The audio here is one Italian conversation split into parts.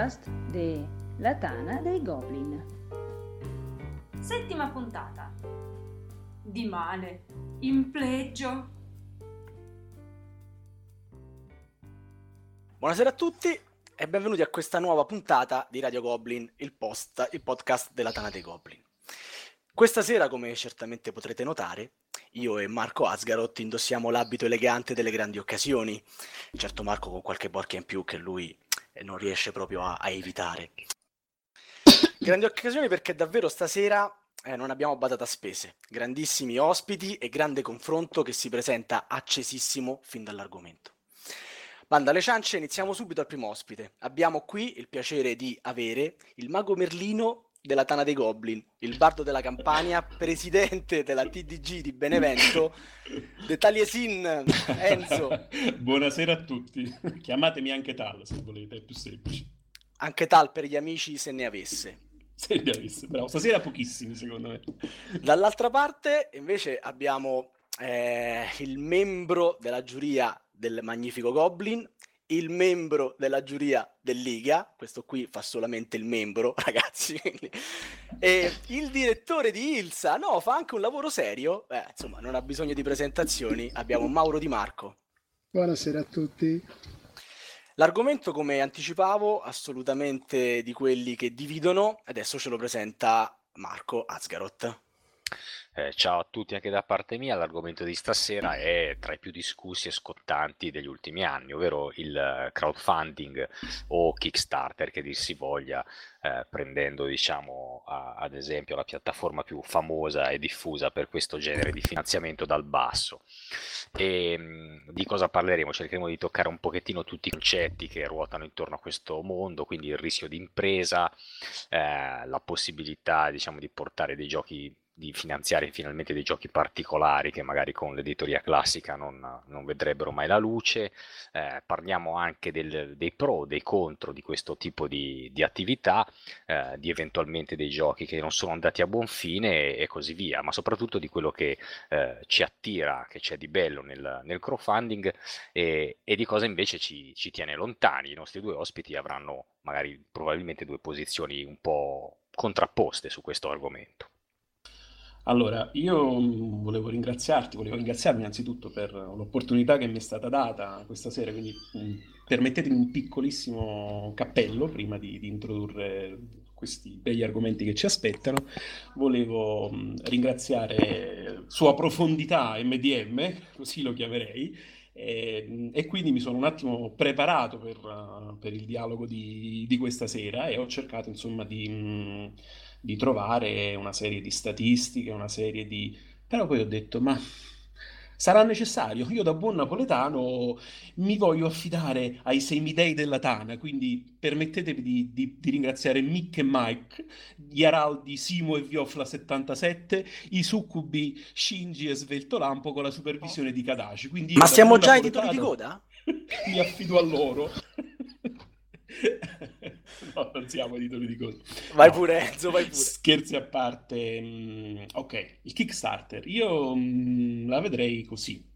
Podcast della Tana dei Goblin. Settima puntata. Di male, in plegio. Buonasera a tutti e benvenuti a questa nuova puntata di Radio Goblin, il, post, il podcast della Tana dei Goblin. Questa sera, come certamente potrete notare, io e Marco Asgaroth indossiamo l'abito elegante delle grandi occasioni. Certo Marco con qualche borchia in più che lui non riesce proprio a, a evitare. Grandi occasioni perché davvero stasera eh, non abbiamo badato a spese. Grandissimi ospiti e grande confronto che si presenta accesissimo fin dall'argomento. Banda alle ciance, iniziamo subito al primo ospite. Abbiamo qui il piacere di avere il mago Merlino della Tana dei Goblin, il bardo della Campania, presidente della TDG di Benevento, De Taliesin Enzo. Buonasera a tutti, chiamatemi anche Tal se volete, è più semplice. Anche Tal per gli amici se ne avesse. Se ne avesse, bravo, stasera pochissimi secondo me. Dall'altra parte invece abbiamo eh, il membro della giuria del Magnifico Goblin, il membro della giuria del Liga, questo qui fa solamente il membro, ragazzi, e il direttore di Ilsa, no, fa anche un lavoro serio, eh, insomma, non ha bisogno di presentazioni, abbiamo Mauro Di Marco. Buonasera a tutti. L'argomento, come anticipavo, assolutamente di quelli che dividono, adesso ce lo presenta Marco Asgaroth. Eh, ciao a tutti anche da parte mia, l'argomento di stasera è tra i più discussi e scottanti degli ultimi anni, ovvero il crowdfunding o Kickstarter che dir si voglia, eh, prendendo diciamo a, ad esempio la piattaforma più famosa e diffusa per questo genere di finanziamento dal basso. E mhmm, di cosa parleremo? Cercheremo di toccare un pochettino tutti i concetti che ruotano intorno a questo mondo, quindi il rischio di impresa, eh, la possibilità diciamo di portare dei giochi di finanziare finalmente dei giochi particolari che magari con l'editoria classica non, non vedrebbero mai la luce. Eh, parliamo anche del, dei pro, dei contro di questo tipo di, di attività, eh, di eventualmente dei giochi che non sono andati a buon fine e, e così via, ma soprattutto di quello che eh, ci attira, che c'è di bello nel, nel crowdfunding e, e, di cosa invece ci, ci tiene lontani. I nostri due ospiti avranno magari probabilmente due posizioni un po' contrapposte su questo argomento. Allora, io mm, volevo ringraziarti, volevo ringraziarmi innanzitutto per l'opportunità che mi è stata data questa sera, quindi mm, permettetemi un piccolissimo cappello prima di, di, introdurre questi begli argomenti che ci aspettano. Volevo mm, ringraziare Sua Profondità MDM, così lo chiamerei, e, e, quindi mi sono un attimo preparato per, uh, per il dialogo di, di, questa sera e ho cercato insomma di... Mh, di trovare una serie di statistiche, una serie di... Però poi ho detto, ma sarà necessario. Io da buon napoletano mi voglio affidare ai semidei della Tana, quindi permettetemi di, di, di, ringraziare Mick e Mike, gli araldi Simo e Viofla 77, i succubi Shinji e Svelto Lampo con la supervisione di Kadashi. Quindi Ma siamo già ai titoli di coda? mi affido a loro. no, non siamo titoli di coda. Vai no. pure Enzo, vai pure. Scherzi a parte. Mm, ok, il Kickstarter. Io mm, la vedrei così.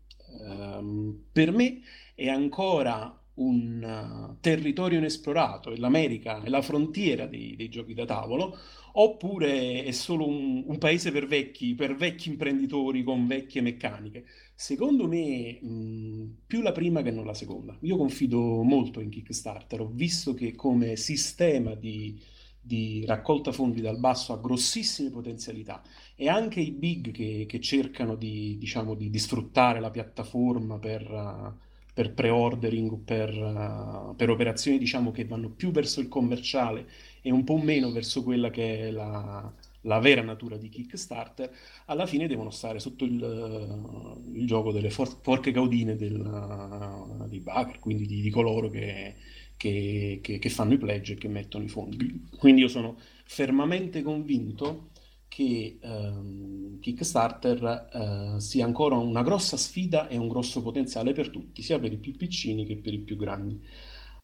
Um, per me è ancora un uh, territorio inesplorato, è l'America, è la frontiera dei, dei giochi da tavolo, oppure è solo un, un, paese per vecchi, per vecchi imprenditori con vecchie meccaniche. Secondo me, mh, più la prima che non la seconda. Io confido molto in Kickstarter, ho visto che come sistema di, di raccolta fondi dal basso ha grossissime potenzialità e anche i big che, che cercano di, diciamo, di, di, sfruttare la piattaforma per, uh, per pre-ordering, per, uh, per operazioni diciamo, che vanno più verso il commerciale e un po' meno verso quella che è la, la vera natura di Kickstarter, alla fine devono stare sotto il, uh, il gioco delle for- forche caudine del, uh, dei backer, quindi di, di coloro che, che, che, che, fanno i pledge e che mettono i fondi. Quindi io sono fermamente convinto che um, Kickstarter uh, sia ancora una grossa sfida e un grosso potenziale per tutti, sia per i più piccini che per i più grandi.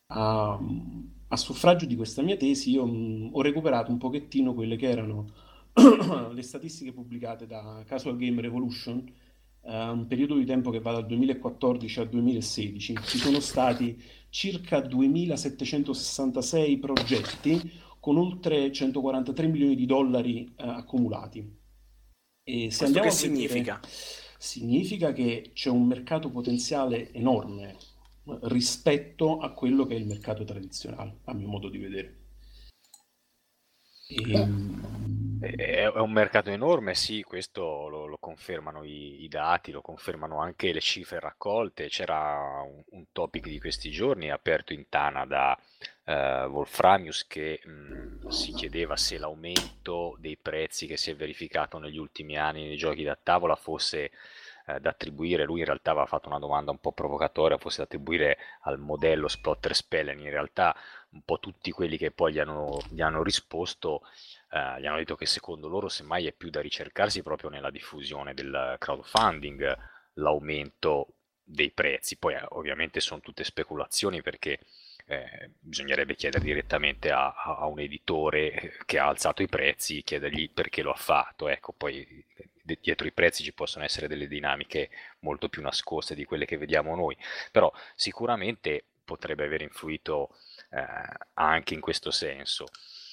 Um, a suffragio di questa mia tesi io mh, ho recuperato un pochettino quelle che erano le statistiche pubblicate da Casual Game Revolution uh, un periodo di tempo che va dal 2014 al 2016, ci sono stati circa 2766 progetti con oltre 143 milioni di dollari uh, accumulati. E se Questo che significa? Significa che c'è un mercato potenziale enorme rispetto a quello che è il mercato tradizionale, a mio modo di vedere. E... È un mercato enorme, sì, questo lo, lo confermano i, i, dati, lo confermano anche le cifre raccolte. C'era un, un topic di questi giorni aperto in Tana da uh, Wolframius che mh, mm, si chiedeva se l'aumento dei prezzi che si è verificato negli ultimi anni nei giochi da tavola fosse eh, da attribuire, lui in realtà aveva fatto una domanda un po' provocatoria, fosse da attribuire al modello Splotter Spellen, in realtà un po' tutti quelli che poi gli hanno, gli hanno risposto eh, gli hanno detto che secondo loro semmai è più da ricercarsi proprio nella diffusione del crowdfunding, l'aumento dei prezzi, poi eh, ovviamente sono tutte speculazioni perché eh, bisognerebbe chiedere direttamente a, a, un editore che ha alzato i prezzi, chiedergli perché lo ha fatto, ecco, poi dietro i prezzi ci possono essere delle dinamiche molto più nascoste di quelle che vediamo noi, però sicuramente potrebbe aver influito eh, anche in questo senso.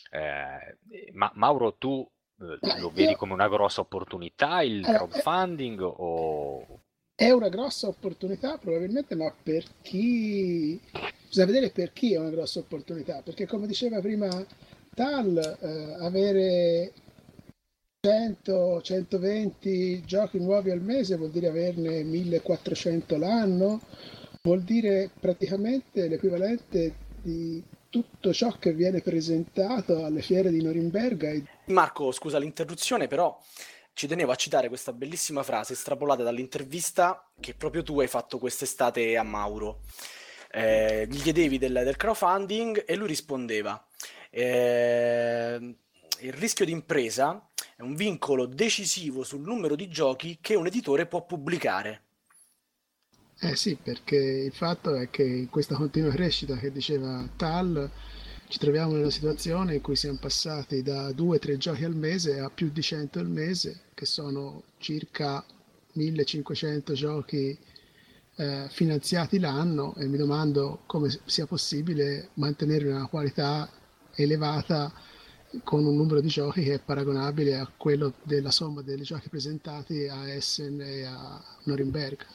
Eh, ma Mauro, tu eh, lo vedi come una grossa opportunità il crowdfunding o... È una grossa opportunità probabilmente, ma per chi... Bisogna vedere per chi è una grossa opportunità, perché come diceva prima Tal, eh, avere 100, 120 giochi nuovi al mese vuol dire averne 1400 l'anno, vuol dire praticamente l'equivalente di tutto ciò che viene presentato alle fiere di Norimberga. Marco, scusa l'interruzione, però ci tenevo a citare questa bellissima frase estrapolata dall'intervista che proprio tu hai fatto quest'estate a Mauro. Eh, gli chiedevi del, del, crowdfunding e lui rispondeva: eh, Il rischio di impresa è un vincolo decisivo sul numero di giochi che un editore può pubblicare. Eh sì, perché il fatto è che in questa continua crescita che diceva Tal, ci troviamo in una situazione in cui siamo passati da 2-3 giochi al mese a più di 100 al mese, che sono circa 1500 giochi eh, finanziati l'anno e mi domando come sia possibile mantenere una qualità elevata con un numero di giochi che è paragonabile a quello della somma dei giochi presentati a Essen e a Norimberga.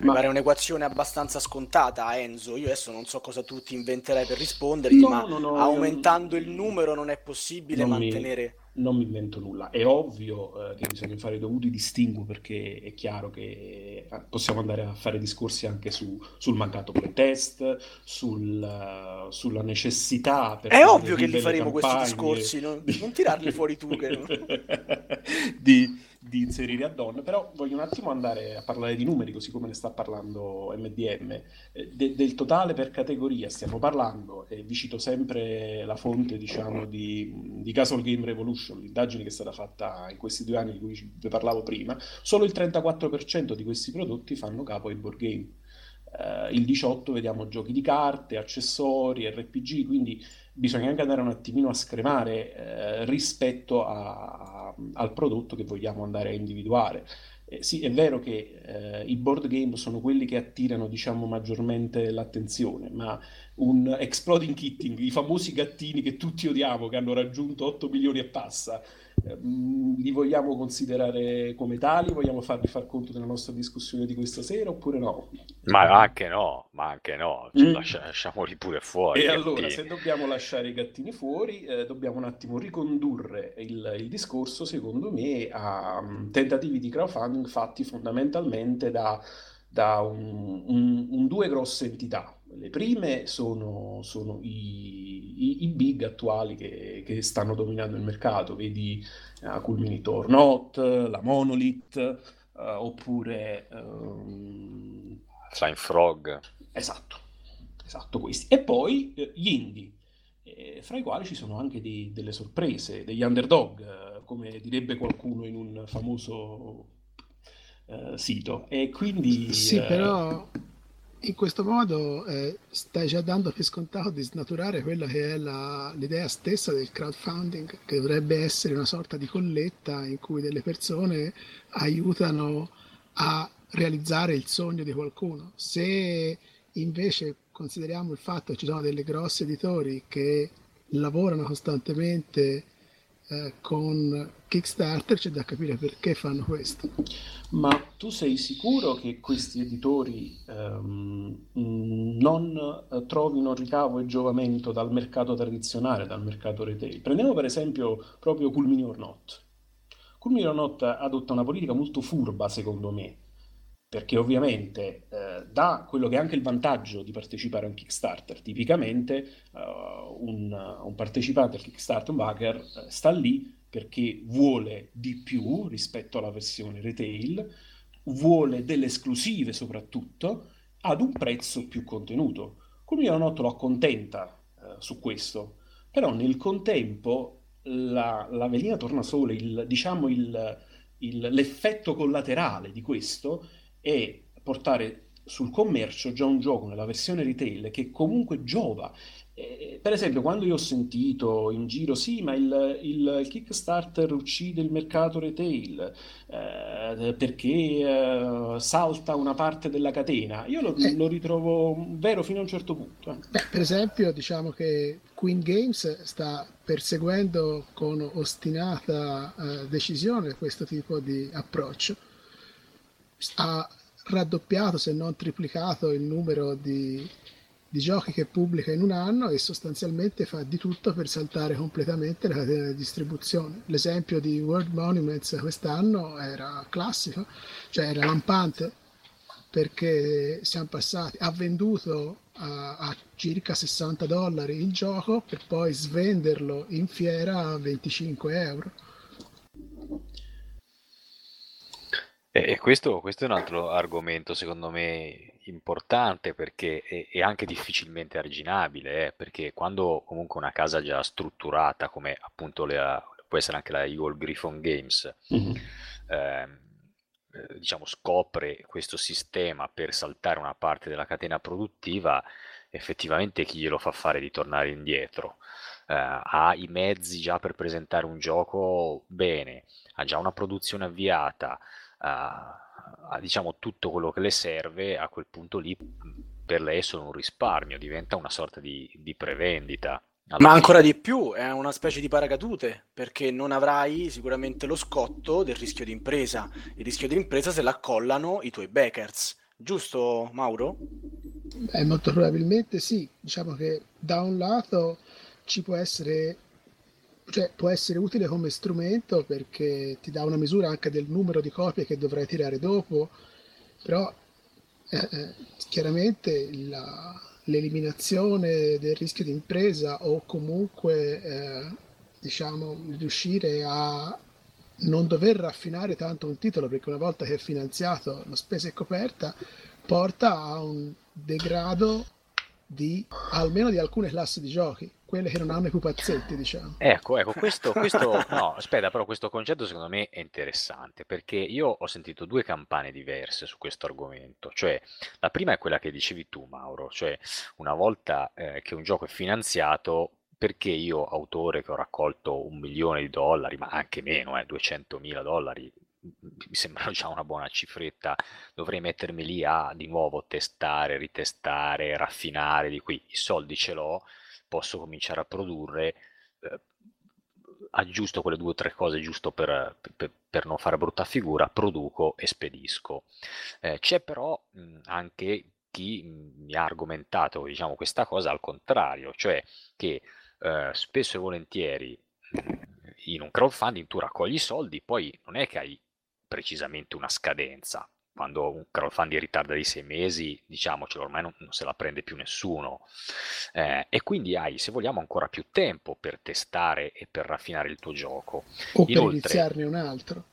Mi pare un'equazione abbastanza scontata, Enzo. Io adesso non so cosa tu ti inventerai per rispondergli, no, ma no, no, aumentando il numero non è possibile non mantenere. Mi, non mi invento nulla. È ovvio eh, che bisogna fare i dovuti distinguo perché è chiaro che eh, possiamo andare a fare discorsi anche su, sul mancato pretest, sul, uh, sulla necessità. è ovvio che li faremo campagne. questi discorsi, non, non tirarli fuori tu. Che... di di inserire add-on, però voglio un attimo andare a parlare di numeri, così come ne sta parlando MDM. Eh, de- del totale per categoria stiamo parlando, e vi cito sempre la fonte diciamo, di, di Castle Game Revolution, l'indagine che è stata fatta in questi due anni di cui vi parlavo prima, solo il 34% di questi prodotti fanno capo ai board game. Uh, il 18 vediamo giochi di carte, accessori, RPG, quindi bisogna anche andare un attimino a scremare eh, rispetto a, a, al prodotto che vogliamo andare a individuare. Eh, sì, è vero che eh, i board game sono quelli che attirano, diciamo, maggiormente l'attenzione, ma un Exploding Kitting, i famosi gattini che tutti odiamo, che hanno raggiunto 8 milioni e passa, li vogliamo considerare come tali? Vogliamo farli far conto della nostra discussione di questa sera oppure no? Ma anche no, ma anche no, cioè, mm. lascia, lasciamoli pure fuori. E allora, se dobbiamo lasciare i gattini fuori, eh, dobbiamo un attimo ricondurre il, il, discorso, secondo me, a um, tentativi di crowdfunding fatti fondamentalmente da, da un, un, un due grosse entità le prime sono, sono i, i, i, big attuali che, che, stanno dominando il mercato, vedi uh, Culminator Not, la Monolith, uh, oppure um... Flying Frog. Esatto, esatto questi. E poi uh, gli indie, eh, fra i quali ci sono anche di, delle sorprese, degli underdog, come direbbe qualcuno in un famoso sito. E quindi... Sì, però in questo modo eh, stai già dando per scontato di snaturare quella che è la, l'idea stessa del crowdfunding, che dovrebbe essere una sorta di colletta in cui delle persone aiutano a realizzare il sogno di qualcuno. Se invece consideriamo il fatto che ci sono delle grosse editori che lavorano costantemente eh, con Kickstarter, c'è da capire perché fanno questo. Ma tu sei sicuro che questi editori ehm, non eh, trovino ricavo e giovamento dal mercato tradizionale, dal mercato retail? Prendiamo per esempio proprio Culmini or Not. Culmini or Not adotta una politica molto furba, secondo me, perché ovviamente eh, dà quello che è anche il vantaggio di partecipare a un Kickstarter. Tipicamente uh, un, un, partecipante al Kickstarter, un backer, eh, sta lì perché vuole di più rispetto alla versione retail, vuole delle esclusive soprattutto, ad un prezzo più contenuto. Io non lo accontenta eh, su questo, però nel contempo la, la velina torna sole, il, diciamo il, il, l'effetto collaterale di questo è portare sul commercio già un gioco nella versione retail che comunque giova. Eh, per esempio, quando io ho sentito in giro, sì, ma il, il Kickstarter uccide il mercato retail eh, perché eh, salta una parte della catena, io lo, eh. lo, ritrovo vero fino a un certo punto. Eh. Beh, per esempio, diciamo che Queen Games sta perseguendo con ostinata eh, decisione questo tipo di approccio ha raddoppiato se non triplicato il numero di, di, giochi che pubblica in un anno e sostanzialmente fa di tutto per saltare completamente la catena di distribuzione. L'esempio di World Monuments quest'anno era classico, cioè era lampante perché siamo passati, ha venduto a, a circa 60 dollari il gioco per poi svenderlo in fiera a 25 euro E questo, questo è un altro argomento secondo me importante perché è, è anche difficilmente arginabile, eh, perché quando comunque una casa già strutturata come appunto le, può essere anche la Eagle Griffon Games, mm-hmm. eh, diciamo scopre questo sistema per saltare una parte della catena produttiva, effettivamente chi glielo fa fare di tornare indietro? Eh, ha i mezzi già per presentare un gioco bene, ha già una produzione avviata, a, a, diciamo tutto quello che le serve, a quel punto lì per lei è solo un risparmio, diventa una sorta di, di prevendita. Ma ancora di più, è una specie di paracadute, perché non avrai sicuramente lo scotto del rischio di impresa. Il rischio di impresa se l'accollano i tuoi backers. Giusto, Mauro? Beh, molto probabilmente sì. Diciamo che da un lato ci può essere cioè, può essere utile come strumento perché ti dà una misura anche del numero di copie che dovrai tirare dopo, però eh, eh, chiaramente la, l'eliminazione del rischio di impresa o comunque eh, diciamo riuscire a non dover raffinare tanto un titolo perché una volta che è finanziato la spesa è coperta porta a un degrado di almeno di alcune classi di giochi quelle che non hanno i pupazzetti, diciamo. Ecco, ecco, questo, questo no, aspetta, però questo concetto secondo me è interessante perché io ho sentito due campane diverse su questo argomento, cioè la prima è quella che dicevi tu, Mauro, cioè una volta eh, che un gioco è finanziato, perché io, autore che ho raccolto un milione di dollari, ma anche meno, eh, 200 mila dollari, mi sembra già una buona cifretta, dovrei mettermi lì a di nuovo testare, ritestare, raffinare di qui, i soldi ce l'ho posso cominciare a produrre, eh, aggiusto quelle due o tre cose giusto per, per, per, non fare brutta figura, produco e spedisco. Eh, c'è però mh, anche chi mi ha argomentato diciamo, questa cosa al contrario, cioè che eh, spesso e volentieri in un crowdfunding tu raccogli i soldi, poi non è che hai precisamente una scadenza, quando un crowdfunding ritarda di sei mesi, diciamocelo, ormai non, non se la prende più nessuno. Eh, e quindi hai, se vogliamo, ancora più tempo per testare e per raffinare il tuo gioco. O Inoltre, per iniziarne un altro.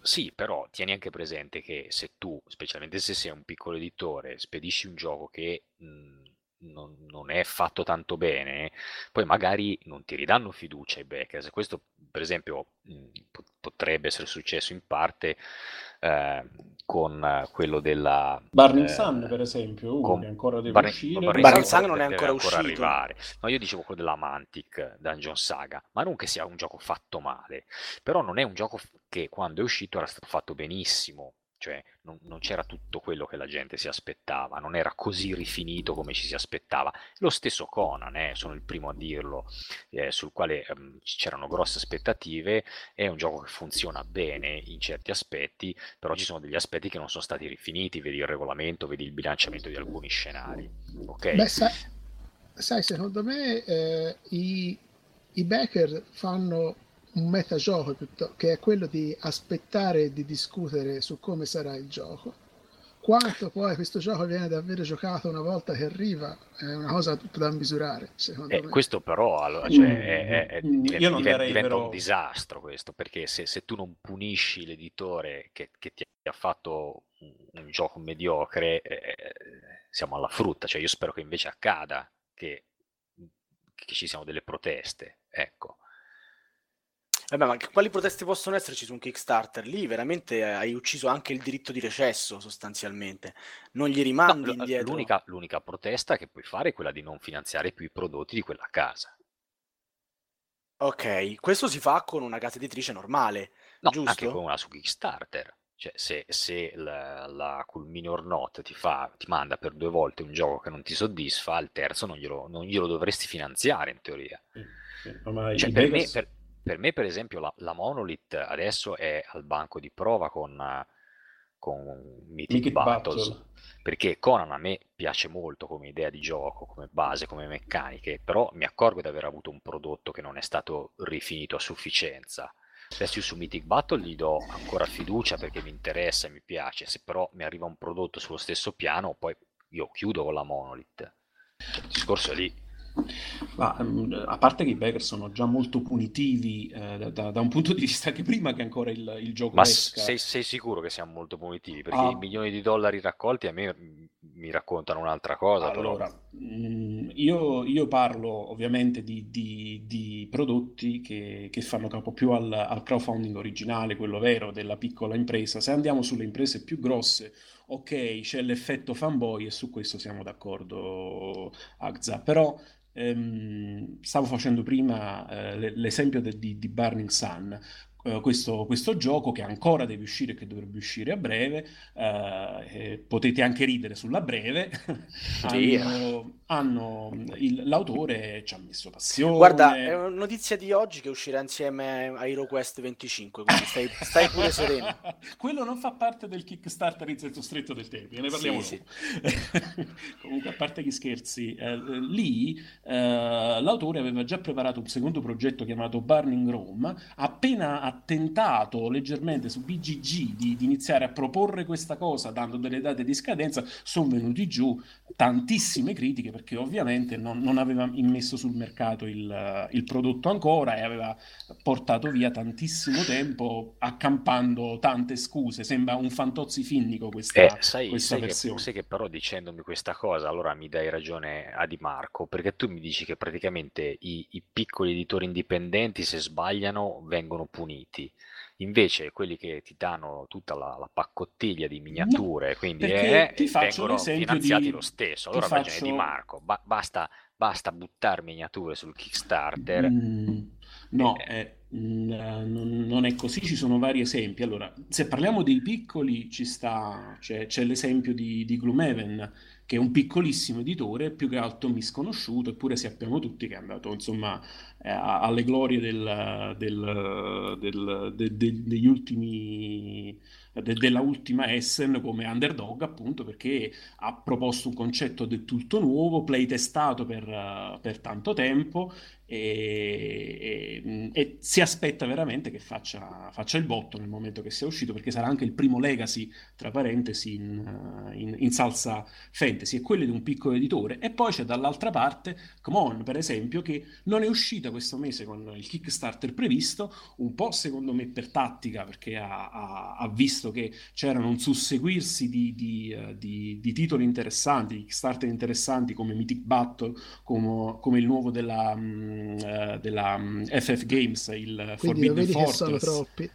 Sì, però tieni anche presente che se tu, specialmente se sei un piccolo editore, spedisci un gioco che mh, non, non, è fatto tanto bene, poi magari non ti ridanno fiducia i backers. Questo, per esempio, mh, potrebbe essere successo in parte eh, con quello della Burning eh, Sun, per esempio, uno con che ancora deve Burning- uscire. Burning Burning Sun non è ancora uscito. arrivare. No, io dicevo quello della Mantic Dungeon Saga, ma non che sia un gioco fatto male, però non è un gioco che quando è uscito era stato fatto benissimo, cioè non, non c'era tutto quello che la gente si aspettava, non era così rifinito come ci si aspettava. Lo stesso Conan, eh, sono il primo a dirlo, eh, sul quale ehm, c'erano grosse aspettative, è un gioco che funziona bene in certi aspetti, però ci sono degli aspetti che non sono stati rifiniti, vedi il regolamento, vedi il bilanciamento di alcuni scenari. Ok? Beh, sai, sai, secondo me eh, i, i backer fanno un metagioco che è quello di aspettare e di discutere su come sarà il gioco. Quanto poi questo gioco viene davvero giocato una volta che arriva è una cosa tutta da misurare, secondo Eh, me. questo però allora, cioè, Mm, è- è- è- mm, diventa, io non diventa- darei diventa però- un disastro questo, perché se, se tu non punisci l'editore che, che ti ha fatto un, un gioco mediocre, eh, siamo alla frutta. Cioè, io spero che invece accada, che, che ci siano delle proteste, ecco. Vabbè, ma che- quali proteste possono esserci su un Kickstarter? Lì veramente hai ucciso anche il diritto di recesso, sostanzialmente. Non gli No, rimandi l- indietro. l'unica, l'unica protesta che puoi fare è quella di non finanziare più i prodotti di quella casa. Ok, questo si fa con una casa editrice normale, No, giusto? anche con una su Kickstarter. Cioè, se, se la, la Culmini or Not ti, fa, ti manda per due volte un gioco che non ti soddisfa, al terzo non glielo, non glielo dovresti finanziare in teoria. Sì, sì, ma Cioè, per, me, backers- per, per me, per esempio, la, la Monolith adesso è al banco di prova con, con Mythic, Mythic Battles. Battle. Perché Conan a me piace molto come idea di gioco, come base, come meccaniche, però mi accorgo di aver avuto un prodotto che non è stato rifinito a sufficienza. Adesso io su Mythic Battle gli do ancora fiducia perché mi interessa e mi piace, se però mi arriva un prodotto sullo stesso piano, poi io chiudo con la Monolith. Il discorso è lì. Ma, ehm, a parte che i backer sono già molto punitivi eh, da, da- un punto di vista che prima che ancora il, il gioco Ma sei, sei sicuro che siamo molto punitivi? Perché Ah. i milioni di dollari raccolti a me mm, mi raccontano un'altra cosa. Allora, mm, io, io parlo ovviamente di, di- di prodotti che, che fanno capo più al, al crowdfunding originale, quello vero della piccola impresa. Se andiamo sulle imprese più grosse, ok, c'è l'effetto fanboy e su questo siamo d'accordo, Agza, però ehm, stavo facendo prima eh, l'esempio de- di, di Burning Sun. eh, Questo, questo gioco che ancora deve uscire e che dovrebbe uscire a breve, eh, potete anche ridere sulla breve, hanno, hanno- il- l'autore ci ha messo passione. Guarda, è una notizia di oggi che uscirà insieme a HeroQuest 25, quindi stai, stai pure sereno. Quello non fa parte del Kickstarter in senso stretto del termine, ne parliamo Sì, dopo. Comunque, a parte gli scherzi, eh, lì eh, l'autore aveva già preparato un secondo progetto chiamato Burning Rome, appena ha tentato leggermente su BGG di, di iniziare a proporre questa cosa dando delle date di scadenza, sono venuti giù tantissime critiche perché ovviamente non, non aveva immesso sul mercato il, il prodotto ancora e aveva portato via tantissimo tempo accampando tante scuse. Sembra un fantozzi finnico questa, Eh, sai, questa sai che, versione. sai che però dicendomi questa cosa, allora mi dai ragione a Di Marco, perché tu mi dici che praticamente i, i piccoli editori indipendenti, se sbagliano, vengono puniti. Invece quelli che ti danno tutta la, la paccottiglia di miniature, quindi perché eh, ti faccio vengono finanziati di- lo stesso. Allora ragione Di faccio- Marco, ba- basta, basta buttare miniature sul Kickstarter. Mm, no, Eh. eh, eh, non, non è così, ci sono vari esempi. Allora, se parliamo dei piccoli, ci sta, c'è, c'è l'esempio di, di Gloomhaven, che è un piccolissimo editore, più che altro misconosciuto, eppure sappiamo tutti che è andato, insomma, eh, alle glorie del- del- del- de- de- degli ultimi, de- della ultima Essen come underdog, appunto, perché ha proposto un concetto del tutto nuovo, playtestato per, per tanto tempo e, e- e si aspetta veramente che faccia, faccia il botto nel momento che sia uscito, perché sarà anche il primo legacy, tra parentesi, in, in- in salsa fantasy, è quello di un piccolo editore. E poi c'è dall'altra parte Come On, per esempio, che non è uscita questo mese con il Kickstarter previsto, un po' secondo me per tattica, perché ha, ha- ha visto che c'erano un susseguirsi di, di, eh, di- di titoli interessanti, Kickstarter interessanti come Mythic Battle, come, come il nuovo della, mm, eh, della mm, FF Games, il Quindi Forbidden che sono Fortress. troppi.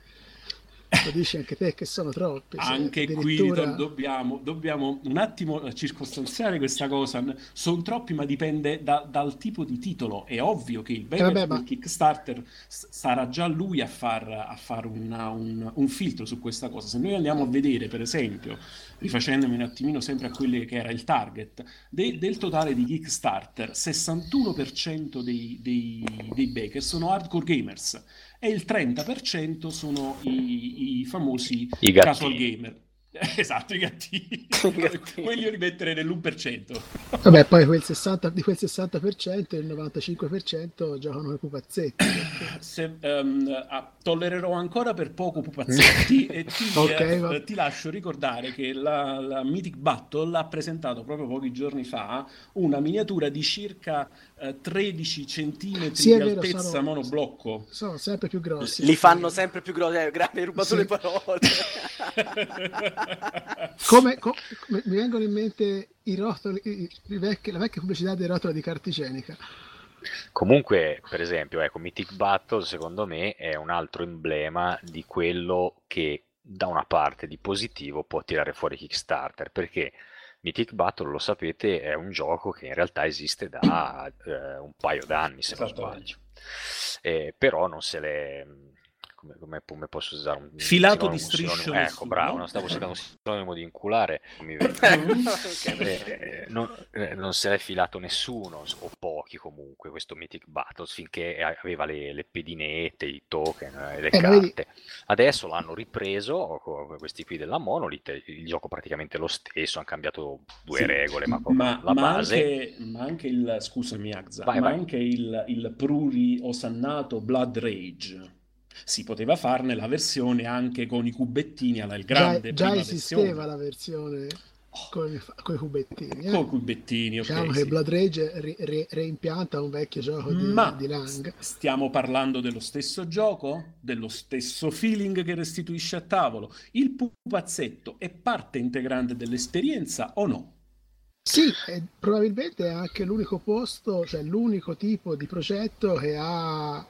Lo dici anche te che sono troppi. cioè, Anche qui addirittura- do- dobbiamo, dobbiamo un attimo circostanziare questa cosa. Sono troppi, ma dipende da- dal tipo di titolo. È ovvio che il backer Eh, ma- Kickstarter s- sarà già lui a far, a far un, un filtro su questa cosa. Se noi andiamo a vedere, per esempio, rifacendomi un attimino sempre a quelli che era il target, de- del totale di Kickstarter, 61% dei, dei, dei backer sono hardcore gamers e il 30% sono i, i famosi I casual gamer. Esatto, i gattini. I gattini. Quelli io li metterei nell'1%. Vabbè, poi quel 60 di quel 60% il 95% giocano ai pupazzetti. Se, ehm, ah, tollererò ancora per poco pupazzetti e ti, Ok, eh, va. ti lascio ricordare che la, la Mythic Battle ha presentato proprio pochi giorni fa una miniatura di circa eh, 13 centimetri Sì, di vero, altezza sono- monoblocco. Sono sempre più grossi. Li fanno sempre più grossi. Eh, grazie, hai rubato Sì. le parole. Come, co- come- mi vengono in mente i rotoli, i- i vecchi- la vecchia pubblicità dei rotoli di carta igienica. Comunque, per esempio, ecco, Mythic Battle secondo me è un altro emblema di quello che da una parte di positivo può tirare fuori Kickstarter, perché Mythic Battle, lo sapete, è un gioco che in realtà esiste da eh, un paio d'anni, se non sbaglio. Eh, però non se le... Come, come- come posso usare un Filato di strisce Ecco, bravo, non stavo cercando un sinonimo di inculare, non mi veniva. Ok, Eh, non, eh, non se l'è filato nessuno, o pochi comunque, questo Mythic Battles, finché aveva le, le pedinette, i token, eh, le Eh, carte. Adesso l'hanno ripreso, questi qui della Monolith, il gioco praticamente è lo stesso, hanno cambiato due Sì, regole, ma, ma, la ma base... anche, ma anche il, scusami Agza, Vai, ma vai. anche il, il pluri osannato Blood Rage si poteva farne la versione anche con i cubettini alla il grande già, già esisteva versione. la versione Oh, con i cubettini. eh. con i cubettini, ok, Diciamo che sì. Blood Rage ri- ri- reimpianta un vecchio gioco di, Ma di Lang. stiamo parlando dello stesso gioco, dello stesso feeling che restituisce a tavolo. Il pupazzetto è parte integrante dell'esperienza o no? Sì, e probabilmente è anche l'unico posto, cioè l'unico tipo di progetto che ha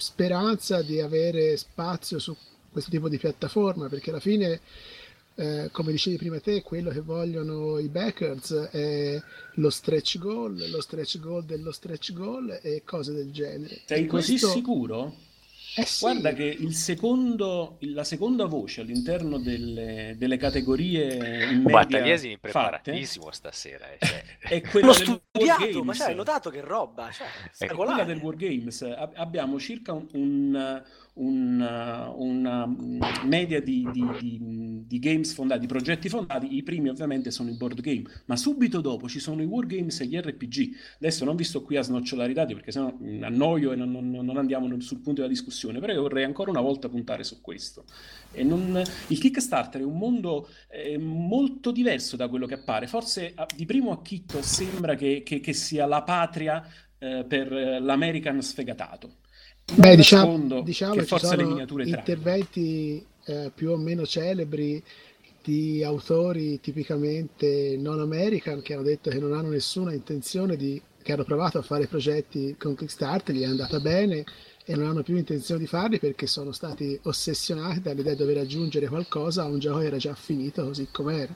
speranza di avere spazio su questo tipo di piattaforma, perché alla fine, eh, come dicevi prima te, quello che vogliono i backers è lo stretch goal, lo stretch goal dello stretch goal e cose del genere. Sei così questo- sicuro? Eh sì, Guarda che il secondo, la seconda voce all'interno delle, delle categorie in media Battagliesi fatte preparatissimo stasera. eh, cioè. è quella L'ho studiato, ma cioè, hai notato che roba? Cioè, È quella del Wargames. Ab- Abbiamo circa un, un- un- una mm, media di, di- di- di games fondati, di progetti fondati. I primi ovviamente sono i board game, ma subito dopo ci sono i wargames e gli RPG. Adesso non vi sto qui a snocciolare i dati perché sennò mm, annoio e non, non- non andiamo sul punto della discussione, però io vorrei ancora una volta puntare su questo. Non- il Kickstarter è un mondo eh, molto diverso da quello che appare. Forse a- di primo acchitto sembra che, che- che sia la patria eh, per eh, l'American sfegatato. Beh, diciamo, diciamo che forse le sono miniature interventi eh, più o meno celebri di autori tipicamente non American che hanno detto che non hanno nessuna intenzione di, che hanno provato a fare progetti con Kickstarter, gli è andata bene e non hanno più intenzione di farli perché sono stati ossessionati dall'idea di dover aggiungere qualcosa a un gioco che era già finito così com'era.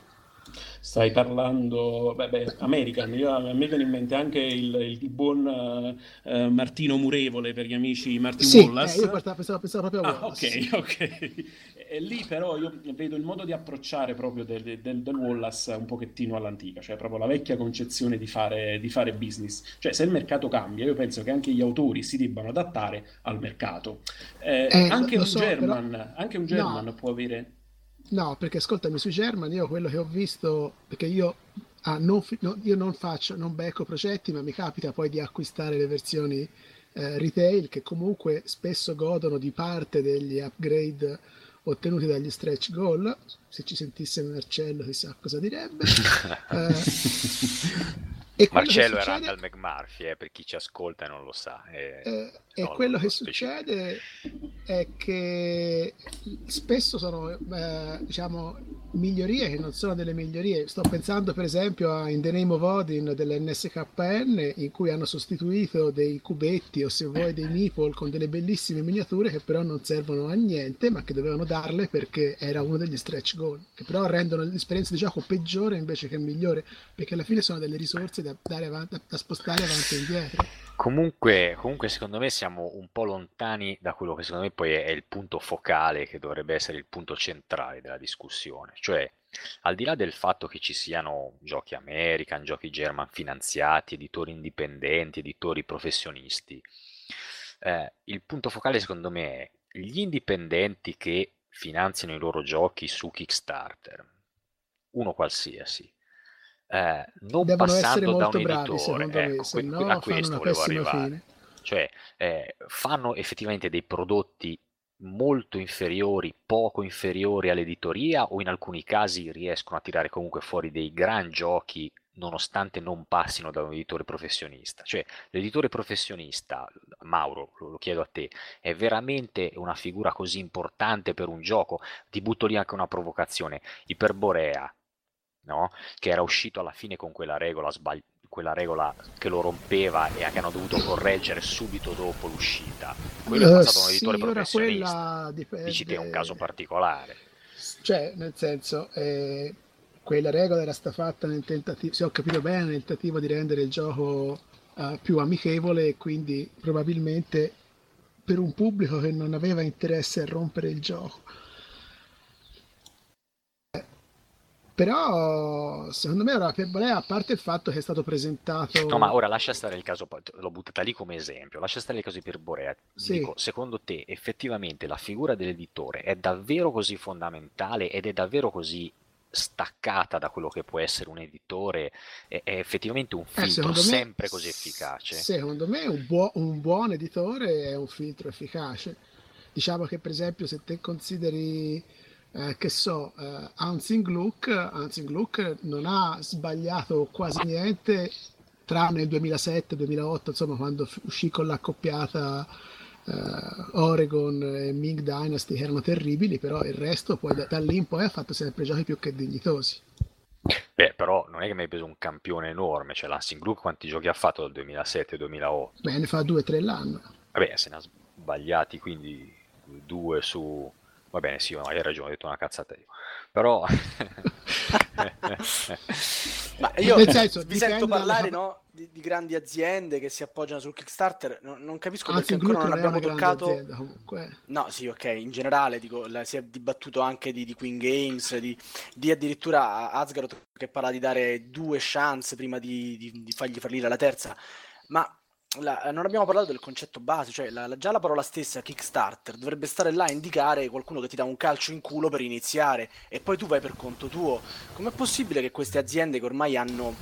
Stai parlando, beh, American, io, a me viene in mente anche il, il buon eh, Martino Murevole per gli amici Martin Sì, Wallace. eh, io pensavo, pensavo- proprio a Ah, Wallace. ok, ok. E lì però io vedo il modo di approcciare proprio del, del- del Wallace un pochettino all'antica, cioè proprio la vecchia concezione di fare, di fare business. Cioè se il mercato cambia, io penso che anche gli autori si debbano adattare al mercato. Eh, Eh, anche, un so, German, però- anche un No. German può avere... No, perché ascoltami, sui German io quello che ho visto, perché io, ah, non, no, io non faccio, non becco progetti, ma mi capita poi di acquistare le versioni eh, retail che comunque spesso godono di parte degli upgrade ottenuti dagli stretch goal. Se ci sentisse Marcello chissà cosa direbbe. Eh, e Marcello è succede- Randall McMurphy, eh, per chi ci ascolta e non lo sa. eh, eh, e quello lo che succede è che spesso sono, eh, diciamo, migliorie che non sono delle migliorie. Sto pensando per esempio a In the Name of Odin dell'NSKN in cui hanno sostituito dei cubetti o se vuoi dei meeple con delle bellissime miniature che però non servono a niente ma che dovevano darle perché era uno degli stretch goal, che però rendono l'esperienza di gioco peggiore invece che migliore perché alla fine sono delle risorse da, avanti, da spostare avanti e indietro. Comunque, comunque, secondo me siamo un po' lontani da quello che secondo me poi è il punto focale, che dovrebbe essere il punto centrale della discussione. Cioè, al di là del fatto che ci siano giochi American, giochi German finanziati, editori indipendenti, editori professionisti, eh, il punto focale secondo me è gli indipendenti che finanziano i loro giochi su Kickstarter, uno qualsiasi, eh, non Devono passando da un bravi, editore, me, ecco, que- no a questo volevo arrivare. Fine. Cioè, eh, fanno effettivamente dei prodotti molto inferiori, poco inferiori all'editoria o in alcuni casi riescono a tirare comunque fuori dei gran giochi nonostante non passino da un editore professionista. Cioè, l'editore professionista, Mauro, lo, lo, chiedo a te, è veramente una figura così importante per un gioco? Ti butto lì anche una provocazione. Iperborea, no? che era uscito alla fine con quella regola sbagliata quella regola che lo rompeva e che hanno dovuto correggere subito dopo l'uscita. Quello è passato uh, un editore sì, professionista. Dipende... Dici che è un caso particolare. Cioè, nel senso, eh, quella regola era stata fatta nel tentativo, se ho capito bene, nel tentativo di rendere il gioco uh, più amichevole e quindi probabilmente per un pubblico che non aveva interesse a rompere il gioco. Però secondo me ora Bolea, a parte il fatto che è stato presentato... No, ma ora lascia stare il caso, l'ho buttata lì come esempio, lascia stare il caso di Perborea. Sì. Dico, secondo te effettivamente la figura dell'editore è davvero così fondamentale ed è davvero così staccata da quello che può essere un editore? È, è effettivamente un eh, filtro eh, sempre così efficace? Secondo me un, buo, un buon editore è un filtro efficace. Diciamo che per esempio se te consideri eh, che so, eh, Hansing Gluck, Hansing Gluck non ha sbagliato quasi niente tranne il 2007-2008, insomma, quando uscì con l'accoppiata eh, Oregon e Ming Dynasty che erano terribili, però il resto poi da, da lì in poi ha fatto sempre giochi più che dignitosi. Beh, però non è che mi hai preso un campione enorme, cioè l'Hansing Gluck quanti giochi ha fatto dal 2007-2008? Beh, ne fa due o tre l'anno. Vabbè, se ne ha sbagliati quindi due su Va bene, sì, hai ragione, ho detto una cazzata io. Però... Ma io Nel senso, vi sento parlare dalla... no, di, di, grandi aziende che si appoggiano sul Kickstarter, non, non capisco Anzi, perché ancora non abbiamo toccato... Azienda, no, sì, ok, in generale dico, la, si è dibattuto anche di, di Queen Games, di, di addirittura Asgaroth che parla di dare due chance prima di, di fargli fallire la terza, ma la, non abbiamo parlato del concetto base, cioè la, la, già la parola stessa Kickstarter dovrebbe stare là a indicare qualcuno che ti dà un calcio in culo per iniziare e poi tu vai per conto tuo. Com'è possibile che queste aziende che ormai hanno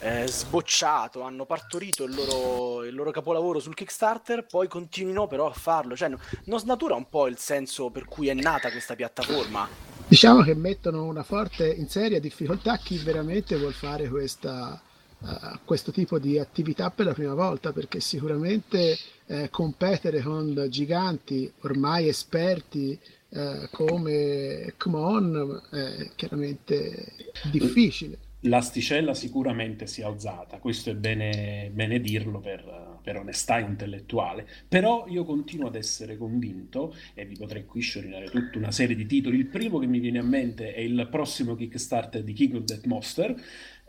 eh, sbocciato, hanno partorito il loro, il loro, capolavoro sul Kickstarter, poi continuino però a farlo? Cioè, no, non snatura un po' il senso per cui è nata questa piattaforma? Diciamo che mettono una forte in seria difficoltà chi veramente vuol fare questa uh, questo tipo di attività per la prima volta perché sicuramente eh, competere con giganti ormai esperti eh, come Kmon è chiaramente difficile. L'asticella sicuramente si è alzata, questo è bene, bene dirlo per, per, onestà intellettuale, però io continuo ad essere convinto, e vi potrei qui sciorinare tutta una serie di titoli, il primo che mi viene a mente è il prossimo Kickstarter di King of Death Monster,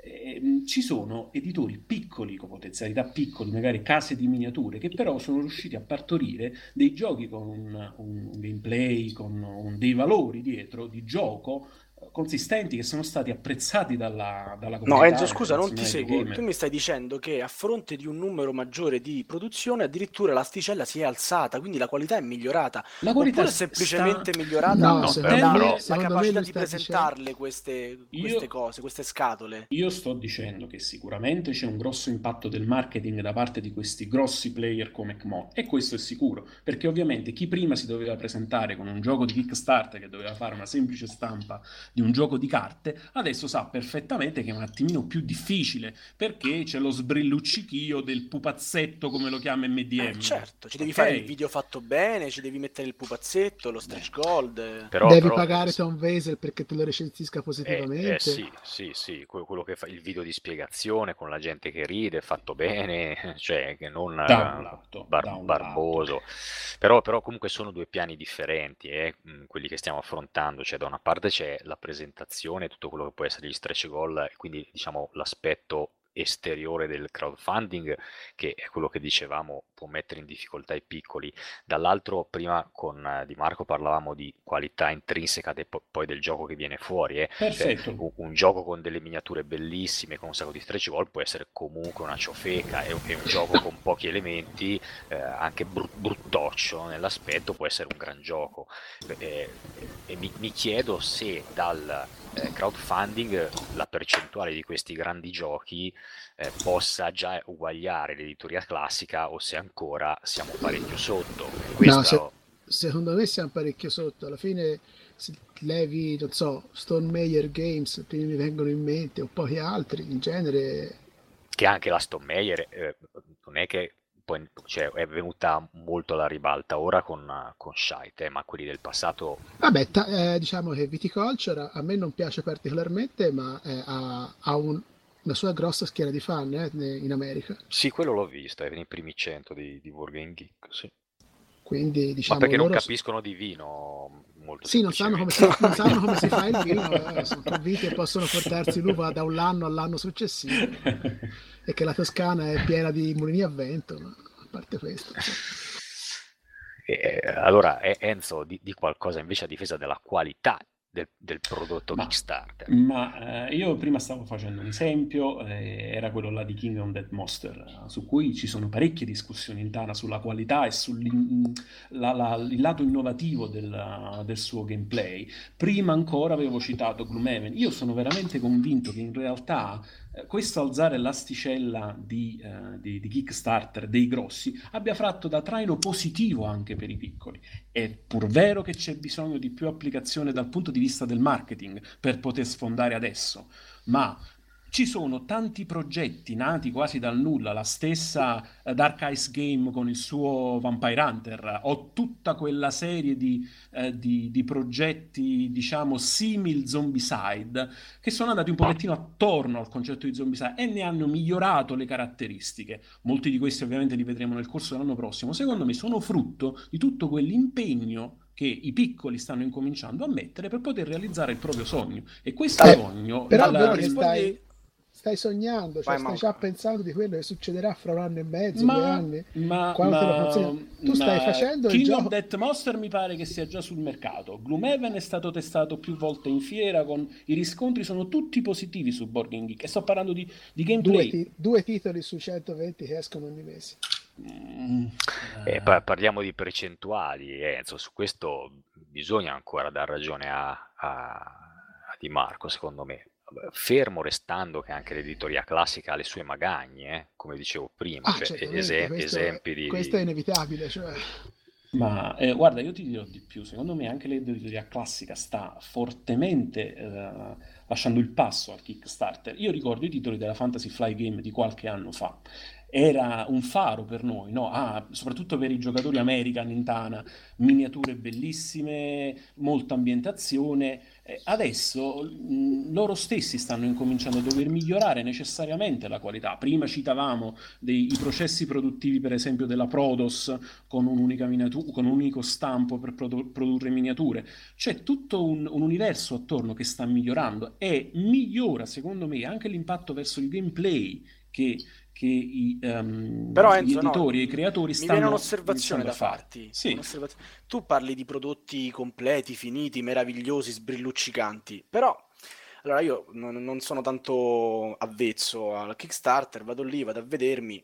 eh, ci sono editori piccoli, con potenzialità piccoli, magari case di miniature, che però sono riusciti a partorire dei giochi con un, un gameplay, con un, dei valori dietro di gioco consistenti che sono stati apprezzati dalla, dalla comunità. No, Enzo, scusa, non ti seguo. Tu mi stai dicendo che a fronte di un numero maggiore di produzione, addirittura l'asticella si è alzata, quindi la qualità è migliorata. La qualità è semplicemente sta... migliorata no, no, però, però, la capacità di presentarle queste, queste io, cose, queste scatole. Io sto dicendo che sicuramente c'è un grosso impatto del marketing da parte di questi grossi player come Kmo, e questo è sicuro, perché ovviamente chi prima si doveva presentare con un gioco di Kickstarter che doveva fare una semplice stampa di un gioco di carte, adesso sa perfettamente che è un attimino più difficile perché c'è lo sbrilluccichio del pupazzetto, come lo chiama MDM. Eh, certo, ci devi Ok. fare il video fatto bene, ci devi mettere il pupazzetto, lo stretch gold. eh. Però, Devi però- pagare Tom Weasel perché te lo recensisca Eh, positivamente. eh, sì, sì, sì, que- quello che fa il video di spiegazione con la gente che ride, fatto bene, cioè che non Da un eh, lato, bar- da un barboso. Però, però comunque sono due piani differenti, eh, quelli che stiamo affrontando. Cioè, da una parte c'è la presentazione, tutto quello che può essere gli stretch goal, quindi diciamo l'aspetto esteriore del crowdfunding, che è quello che dicevamo può mettere in difficoltà i piccoli. Dall'altro, prima con eh, Di Marco parlavamo di qualità intrinseca de- po- poi del gioco che viene fuori. eh. Cioè, Perfetto. un, un gioco con delle miniature bellissime, con un sacco di stretch goal, può essere comunque una ciofeca. È un, è un gioco con pochi elementi, eh, anche bru- bruttoccio nell'aspetto, può essere un gran gioco. Eh, e mi, mi chiedo se dal eh, crowdfunding la percentuale di questi grandi giochi eh, possa già uguagliare l'editoria classica o se ancora siamo parecchio sotto. Questo- se- Secondo me siamo parecchio sotto. Alla fine, se levi, non so, Stone Meyer Games, che mi vengono in mente, o pochi altri, in genere che anche la Stone Meyer eh, non è che poi, cioè, è venuta molto alla ribalta ora con, con Shite, eh, ma quelli del passato Vabbè, ta- eh, diciamo che Viticulture a me non piace particolarmente, ma eh, ha, ha un- una sua grossa schiera di fan eh, in America. Sì, quello l'ho visto, è nei primi 100 di, di Wargame Geek, sì. Quindi, Ma diciamo, perché non capiscono di vino molto Sì, non sanno, come si, non sanno come si fa il vino, eh, sono convinti che possono portarsi l'uva da un anno all'anno successivo e che la Toscana è piena di mulini a vento, ma a parte questo. insomma. Eh, allora, Enzo, di, di qualcosa invece a difesa della qualità del, del prodotto Ma- Kickstarter. Ma eh, io prima stavo facendo un esempio, eh, era quello là di Kingdom Dead Monster, eh, su cui ci sono parecchie discussioni in Tana sulla qualità e sul lato innovativo del, del suo gameplay. Prima ancora avevo citato Gloomhaven. Io sono veramente convinto che in realtà questo alzare l'asticella di, eh, di- di Kickstarter dei grossi abbia fatto da traino positivo anche per i piccoli. È pur vero che c'è bisogno di più applicazione dal punto di vista del marketing per poter sfondare adesso, ma ci sono tanti progetti nati quasi dal nulla, la stessa eh, Dark Ice Game con il suo Vampire Hunter, o tutta quella serie di, eh, di- di progetti, diciamo, simil Zombicide, che sono andati un pochettino attorno al concetto di Zombicide e ne hanno migliorato le caratteristiche. Molti di questi ovviamente li vedremo nel corso dell'anno prossimo. Secondo me sono frutto di tutto quell'impegno che i piccoli stanno incominciando a mettere per poter realizzare il proprio sogno. E questo Eh, sogno... Però che rispondi- stai, stai sognando, cioè Vai, stai già pensando di quello che succederà fra un anno e mezzo, Ma, due anni. ma, ma- tu stai ma facendo il King gioco- of Death Monster mi pare che sia già sul mercato. Gloomhaven è stato testato più volte in fiera, con... i riscontri sono tutti positivi su Board Game Geek. E sto parlando di, di Due, gameplay. ti- due titoli su 120 che escono ogni mese. Mm, Eh, eh, pa- parliamo di percentuali, Enzo, su questo bisogna ancora dar ragione a, a- a Di Marco, secondo me. Fermo restando che anche l'editoria classica ha le sue magagne, eh, come dicevo prima, Ah, cioè, certamente, ese- questo, esempi di... questo è inevitabile. Cioè. Ma eh, guarda, io ti dirò di più, secondo me anche l'editoria classica sta fortemente eh, lasciando il passo al Kickstarter. Io ricordo i titoli della Fantasy Fly Game di qualche anno fa. Era un faro per noi, no? Ah, soprattutto per i giocatori American in Tana, miniature bellissime, molta ambientazione. Adesso loro stessi stanno incominciando a dover migliorare necessariamente la qualità. Prima citavamo dei, processi produttivi, per esempio, della Prodos con un'unica miniatura, con un unico stampo per produ- produrre miniature. C'è tutto un, un universo attorno che sta migliorando e migliora, secondo me, anche l'impatto verso il gameplay che, che i, ehm, Però, gli Enzo, no, editori e i creatori Mi stanno viene un'osservazione da farti. Sì. un'osservazio- Tu parli di prodotti completi, finiti, meravigliosi, sbrilluccicanti, però allora io non, non sono tanto avvezzo al Kickstarter, vado lì, vado a vedermi,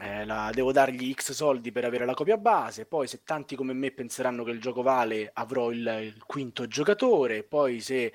eh, la- devo dargli X soldi per avere la copia base, poi se tanti come me penseranno che il gioco vale, avrò il, il quinto giocatore, poi se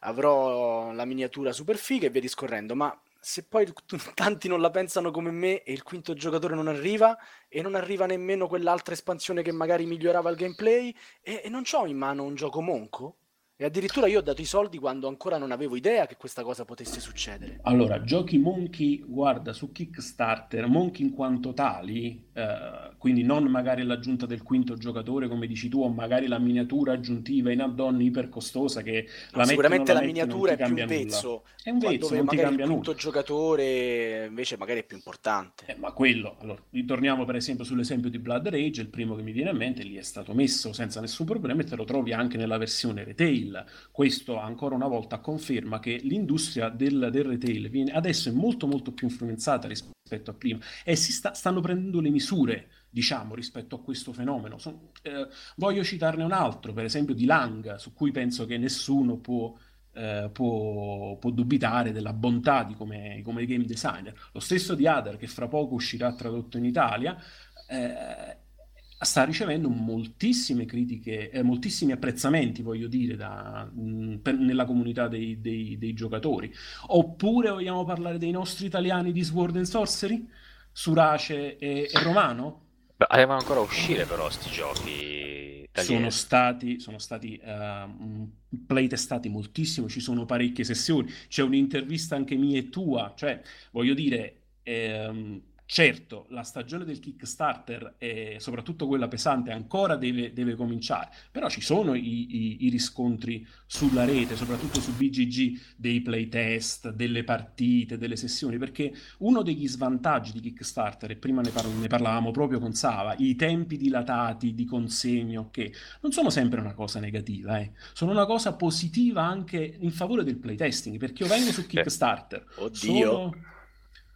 avrò la miniatura super figa e via discorrendo, ma se poi tanti non la pensano come me e il quinto giocatore non arriva, e non arriva nemmeno quell'altra espansione che magari migliorava il gameplay e, e non ho in mano un gioco monco E addirittura io ho dato i soldi quando ancora non avevo idea che questa cosa potesse succedere. Allora, giochi Monkey, guarda, su Kickstarter, Monkey in quanto tali, eh, quindi non magari l'aggiunta del quinto giocatore, come dici tu, o magari la miniatura aggiuntiva in add-on iper costosa che la sicuramente la la miniatura è più un cambia nulla. È un vezzo, dove non ti magari il cambia quinto nulla. giocatore invece magari è più importante. Eh, ma quello, allora, ritorniamo per esempio sull'esempio di Blood Rage, il primo che mi viene a mente, lì è stato messo senza nessun problema e te lo trovi anche nella versione retail. Questo ancora una volta conferma che l'industria del, del retail viene, adesso è molto molto più influenzata rispetto a prima e si sta- stanno prendendo le misure, diciamo, rispetto a questo fenomeno. Son- eh, voglio citarne un altro, per esempio di Lang, su cui penso che nessuno può eh, può, può dubitare della bontà di come, come game designer. Lo stesso di Adar, che fra poco uscirà tradotto in Italia, eh, sta ricevendo moltissime critiche, eh, moltissimi apprezzamenti, voglio dire, da- mh, per- nella comunità dei, dei- dei giocatori. Oppure vogliamo parlare dei nostri italiani di Sword and Sorcery? Surace e, e Romano? Beh, Devono ancora uscire però sti giochi italiani. Sono stati, sono stati eh, mh, playtestati moltissimo, ci sono parecchie sessioni, c'è un'intervista anche mia e tua, cioè voglio dire, ehm, certo, la stagione del Kickstarter, e soprattutto quella pesante, ancora deve, deve cominciare, però ci sono i, i- i riscontri sulla rete, soprattutto su BGG, dei playtest, delle partite, delle sessioni, perché uno degli svantaggi di Kickstarter, e prima ne, par- ne parlavamo proprio con Sava, i tempi dilatati di consegno, che non sono sempre una cosa negativa, eh. Sono una cosa positiva anche in favore del playtesting, perché io vengo su Kickstarter, Oddio. sono...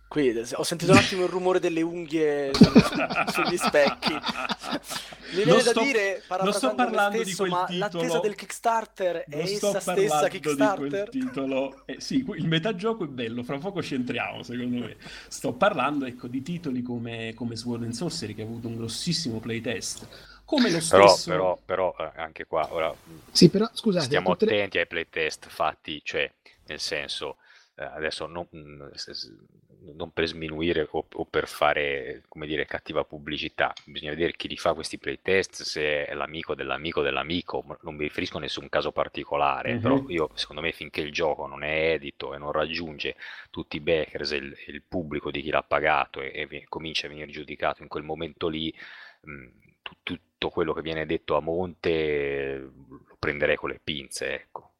Qui ho sentito un attimo il rumore delle unghie su- sugli specchi. Mi viene Non da sto- dire, non sto parlando di stesso, quel ma titolo. l'attesa del Kickstarter è sto essa stessa di quel Kickstarter? titolo. Eh, sì, il metagioco è bello, fra poco ci entriamo, secondo me. Sto parlando, ecco, di titoli come, come Sword and Sorcery, che ha avuto un grossissimo playtest. Come lo Però, stesso... però, però eh, anche qua, ora mh, Sì, però scusate, stiamo tutte attenti ai playtest fatti, cioè, nel senso, eh, adesso non, s- non per sminuire o, o per fare, come dire, cattiva pubblicità, bisogna vedere chi li fa questi playtest, se è l'amico dell'amico dell'amico, non mi riferisco a nessun caso particolare, Mhm. però io, secondo me, finché il gioco non è edito e non raggiunge tutti i backers e il, il pubblico di chi l'ha pagato e, e comincia a venire giudicato in quel momento lì, mh, tu- tutto quello che viene detto a monte eh, lo prenderei con le pinze, ecco.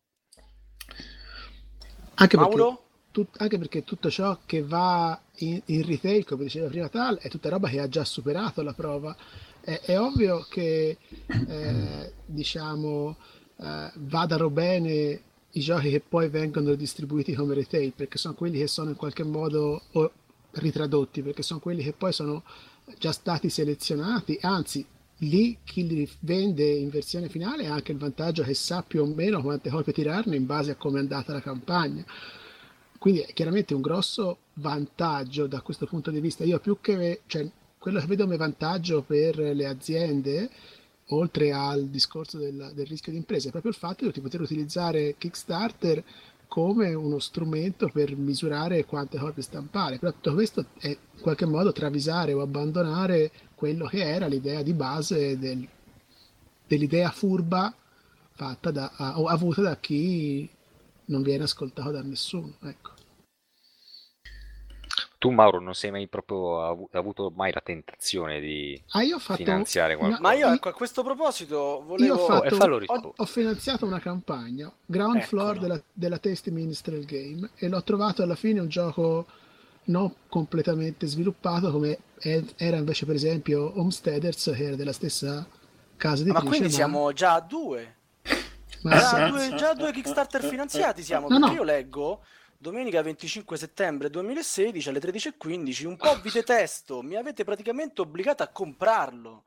anche perché, Mauro? Tut- anche perché tutto ciò che va in, in retail, come diceva prima Tal, è tutta roba che ha già superato la prova. È, è ovvio che eh, diciamo eh, vadano bene i giochi che poi vengono distribuiti come retail, perché sono quelli che sono in qualche modo o ritradotti, perché sono quelli che poi sono già stati selezionati, anzi lì chi li vende in versione finale ha anche il vantaggio che sa più o meno quante copie tirarne in base a come è andata la campagna. Quindi è chiaramente un grosso vantaggio da questo punto di vista. Io più che, cioè, quello che vedo come vantaggio per le aziende, oltre al discorso del, del rischio di impresa, è proprio il fatto di poter utilizzare Kickstarter come uno strumento per misurare quante copie stampare. Però tutto questo è in qualche modo travisare o abbandonare quello che era l'idea di base del- dell'idea furba fatta da, avuta da chi non viene ascoltato da nessuno. Ecco. Tu, Mauro, non sei mai proprio avu- avuto mai la tentazione di Ah, io ho fatto, finanziare no, qualcosa? Ma io io- ecco, a questo proposito io ho, volevo... Oh, e fatto- fallo ho- ho finanziato una campagna, Ground Eccolo. Floor della, della Tasty Minstrel Game, e l'ho trovato alla fine un gioco non completamente sviluppato come è- era invece per esempio Homesteaders, che era della stessa casa Ma editrice, quindi siamo già a due? Ma- Già a due, già a due Kickstarter finanziati siamo, No, perché no. io leggo domenica 25 settembre 2016 alle 13.15 un po' vi detesto, mi avete praticamente obbligato a comprarlo.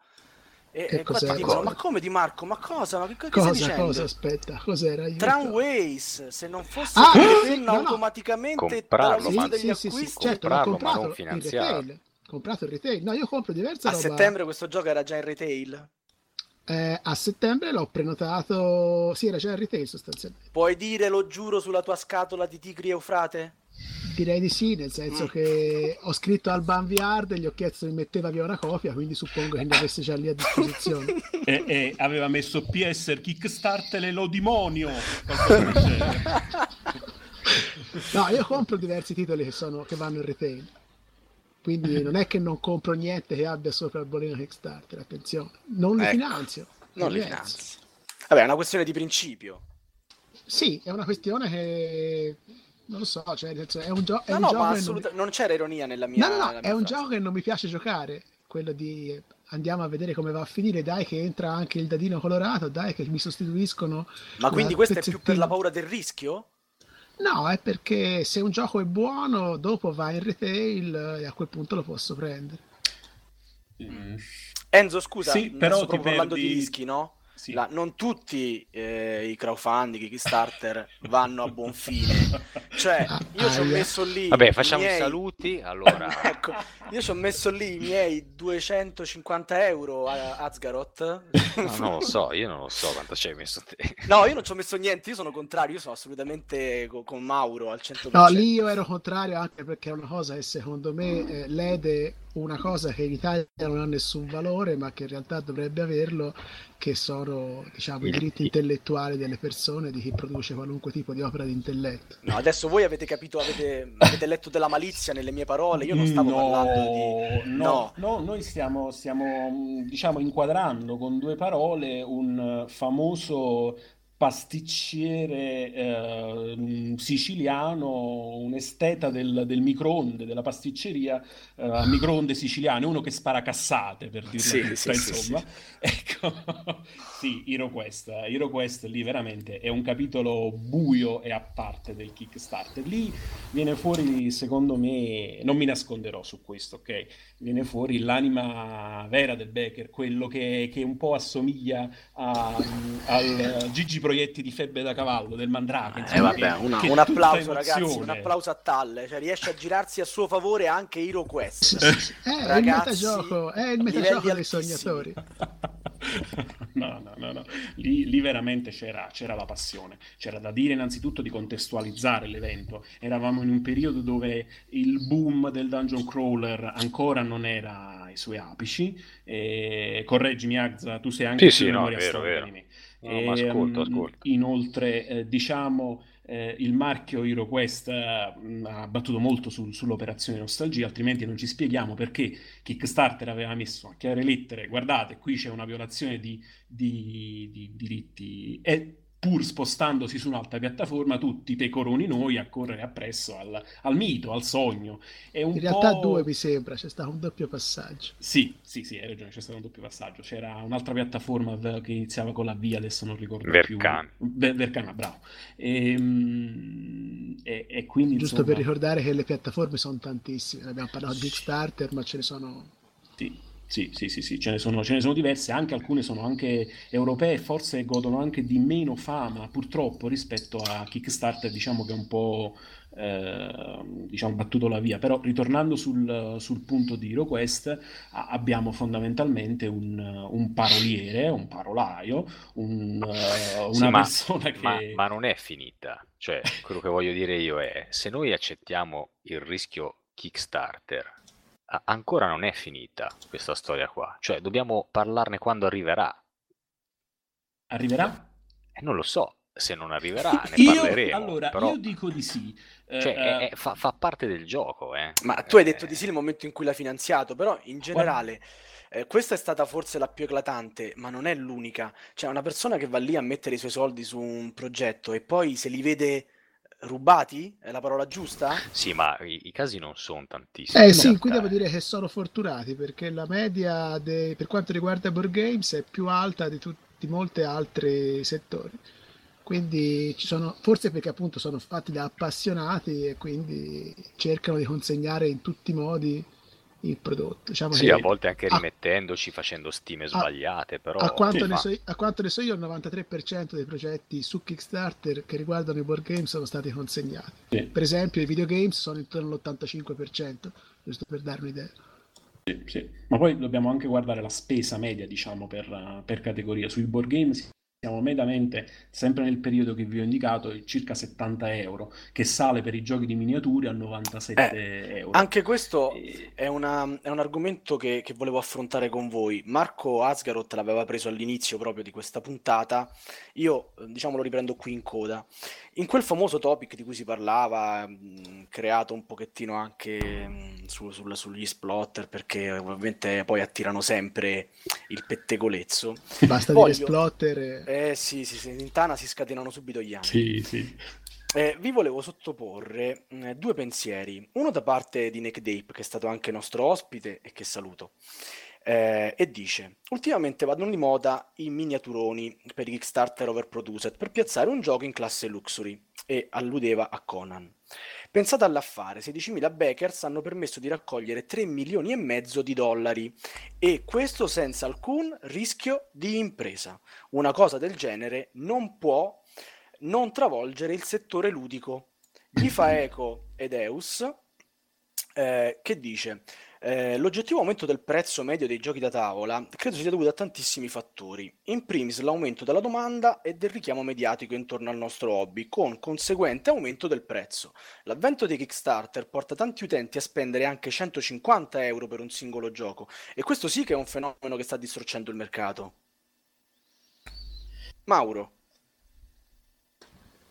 E, e qua ti dicono, ma come Di Marco? Ma cosa? Ma che, che stai cosa, dicendo? cosa, aspetta, cos'era? Aiuto. Tramways, se non fosse Ah, sì, no, automaticamente Comprarlo, Sì, ma- degli sì, sì, sì, acquisti. certo, Comprarlo, ma non in finanziarlo. Comprato in retail. No, io compro diverse A roba. settembre questo gioco era già in retail. Eh, a settembre l'ho prenotato, sì, era già in retail sostanzialmente. Puoi dire, lo giuro, sulla tua scatola di Tigri Eufrate? Direi di sì, nel senso Mm. che ho scritto Alban VR e gli ho chiesto se mi metteva via una copia, quindi suppongo che ne avesse già lì a disposizione. E, e aveva messo PS Kickstarter e lo demonio. No, io compro diversi titoli che, sono, che vanno in retail. Quindi non è che non compro niente che abbia sopra il bollino Kickstarter, attenzione. Non li Ecco. finanzio. Non li diverso. finanzi. Vabbè, è una questione di principio. Sì, è una questione che non lo so, cioè, è un, gio- è No, un no, gioco ma che non non c'era ironia nella mia No, no, no, è mia un frase. gioco che non mi piace giocare, quello di andiamo a vedere come va a finire, dai che entra anche il dadino colorato, dai che mi sostituiscono. Ma quindi questo è più per la paura del rischio? No, è perché se un gioco è buono, dopo va in retail e a quel punto lo posso prendere. Mm, Enzo, scusa, Sì, però proprio parlando di perdi- rischi, no? Sì. La- non tutti eh, i crowdfunding, i Kickstarter vanno a buon fine. Cioè, io ci ho messo lì. Vabbè, facciamo i miei- saluti. Allora, ecco, io ci ho messo lì i miei 250 euro a Azgaroth. no, non lo so, io non lo so quanto ci hai messo te. No, io non ci ho messo niente, io sono contrario, io sono assolutamente co- con Mauro al 100%. No, lì io ero contrario anche perché è una cosa che secondo me eh, lede una cosa che in Italia non ha nessun valore, ma che in realtà dovrebbe averlo, che sono diciamo, i diritti intellettuali delle persone, di chi produce qualunque tipo di opera di intelletto. No, adesso voi avete capito, avete, avete letto della malizia nelle mie parole, io non stavo no, parlando di... No, no, noi stiamo, stiamo, diciamo, inquadrando con due parole un eh, famoso pasticciere eh, siciliano, un esteta del, del microonde, della pasticceria eh, microonde siciliane, uno che spara cassate, per dirla Sì, tutta, sì, sì, insomma. Ecco, sì, HeroQuest, HeroQuest lì veramente è un capitolo buio e a parte del Kickstarter. Lì viene fuori, secondo me, non mi nasconderò su questo, ok? Viene fuori l'anima vera del Becker, quello che, che un po' assomiglia a- al Gigi Proietti di Febbre da Cavallo, del Mandrake. Eh, insomma, vabbè, che- una- che un applauso ragazzi, un applauso a Talle, cioè riesce a girarsi a suo favore anche Hero Quest. Eh, è il Ragazzi, metagioco, è il metagioco dei sognatori. No, no, no, no. Lì, lì veramente c'era, c'era la passione. C'era da dire innanzitutto di contestualizzare l'evento. Eravamo in un periodo dove il boom del dungeon crawler ancora non era ai suoi apici. E... Correggimi, Agza, tu sei anche Sì, sì, no, vero, vero. di me. No, ma ascolto, Ehm, ascolto. Inoltre, eh, diciamo, eh, il marchio HeroQuest eh, ha battuto molto sul- sull'operazione nostalgia, altrimenti non ci spieghiamo perché Kickstarter aveva messo a chiare lettere, guardate, qui c'è una violazione di, di- di diritti e pur spostandosi su un'altra piattaforma, tutti pecoroni noi a correre appresso al, al mito, al sogno. È un In realtà po'... due mi sembra, c'è stato un doppio passaggio. Sì, sì, sì, hai ragione, c'è stato un doppio passaggio. C'era un'altra piattaforma che iniziava con la V, adesso non ricordo Vercana. più. Ver- Vercana, bravo. Ehm, E, e quindi, Giusto insomma, per ricordare che le piattaforme sono tantissime, abbiamo parlato di Kickstarter, ma ce ne sono Sì, sì, sì, sì, sì, ce ne sono, ce ne sono diverse, anche alcune sono anche europee, forse godono anche di meno fama, purtroppo, rispetto a Kickstarter, diciamo che è un po', eh, diciamo, battuto la via. Però, ritornando sul, sul punto di HeroQuest, abbiamo fondamentalmente un, un paroliere, un parolaio, un, Sì, una ma- persona che... Ma, ma non è finita. Cioè, quello che voglio dire io è, se noi accettiamo il rischio Kickstarter, ancora non è finita questa storia qua. Cioè, dobbiamo parlarne quando arriverà. Arriverà? E non lo so, se non arriverà ne Io, parleremo. allora, però, io dico di sì. Eh, cioè, è- eh, è- fa, fa parte del gioco, eh. Ma tu hai detto Eh, di sì nel momento in cui l'ha finanziato, però in generale eh, questa è stata forse la più eclatante, ma non è l'unica. Cioè, una persona che va lì a mettere i suoi soldi su un progetto e poi se li vede rubati, è la parola giusta? Sì, ma i, i casi non sono tantissimi. Eh sì, realtà, qui devo dire che sono fortunati perché la media de- per quanto riguarda board games è più alta di tutti molti altri settori. Quindi ci sono, forse perché appunto sono fatti da appassionati e quindi cercano di consegnare in tutti i modi il prodotto. Diciamo Sì, che a volte anche a- rimettendoci, facendo stime sbagliate, però... a quanto, ne so, a quanto ne so io, il 93% dei progetti su Kickstarter che riguardano i board games sono stati consegnati. sì. Per esempio, i videogames sono intorno all'85%, giusto per dare un'idea. Sì, sì. Ma poi dobbiamo anche guardare la spesa media, diciamo, per, per categoria. Sui board game si siamo medamente, sempre nel periodo che vi ho indicato, circa 70 euro, che sale per i giochi di miniature a 97 eh, euro. Anche questo e... è, una, è, un argomento che, che, volevo affrontare con voi. Marco Asgaroth l'aveva preso all'inizio proprio di questa puntata, io diciamo lo riprendo qui in coda. In quel famoso topic di cui si parlava, mh, creato un pochettino anche mh, su, sul, sugli splotter, perché ovviamente poi attirano sempre il pettegolezzo. Basta Voglio... dire splotter. Eh sì, sì, sì, in Tana si scatenano subito gli anni. Sì, sì. Eh, vi volevo sottoporre mh, due pensieri, uno da parte di Nick Dape, che è stato anche nostro ospite e che saluto, eh, e dice: Ultimamente vanno di moda i miniaturoni per i Kickstarter overproduced per piazzare un gioco in classe luxury, e alludeva a Conan. Pensate all'affare, 16.000 backers hanno permesso di raccogliere 3 milioni e mezzo di dollari e questo senza alcun rischio di impresa. Una cosa del genere non può non travolgere il settore ludico. Gli fa eco Edeus eh, che dice eh, l'oggettivo aumento del prezzo medio dei giochi da tavola credo sia dovuto a tantissimi fattori. In primis l'aumento della domanda e del richiamo mediatico intorno al nostro hobby, con conseguente aumento del prezzo. L'avvento dei Kickstarter porta tanti utenti a spendere anche 150 euro per un singolo gioco, e questo sì che è un fenomeno che sta distruggendo il mercato. Mauro.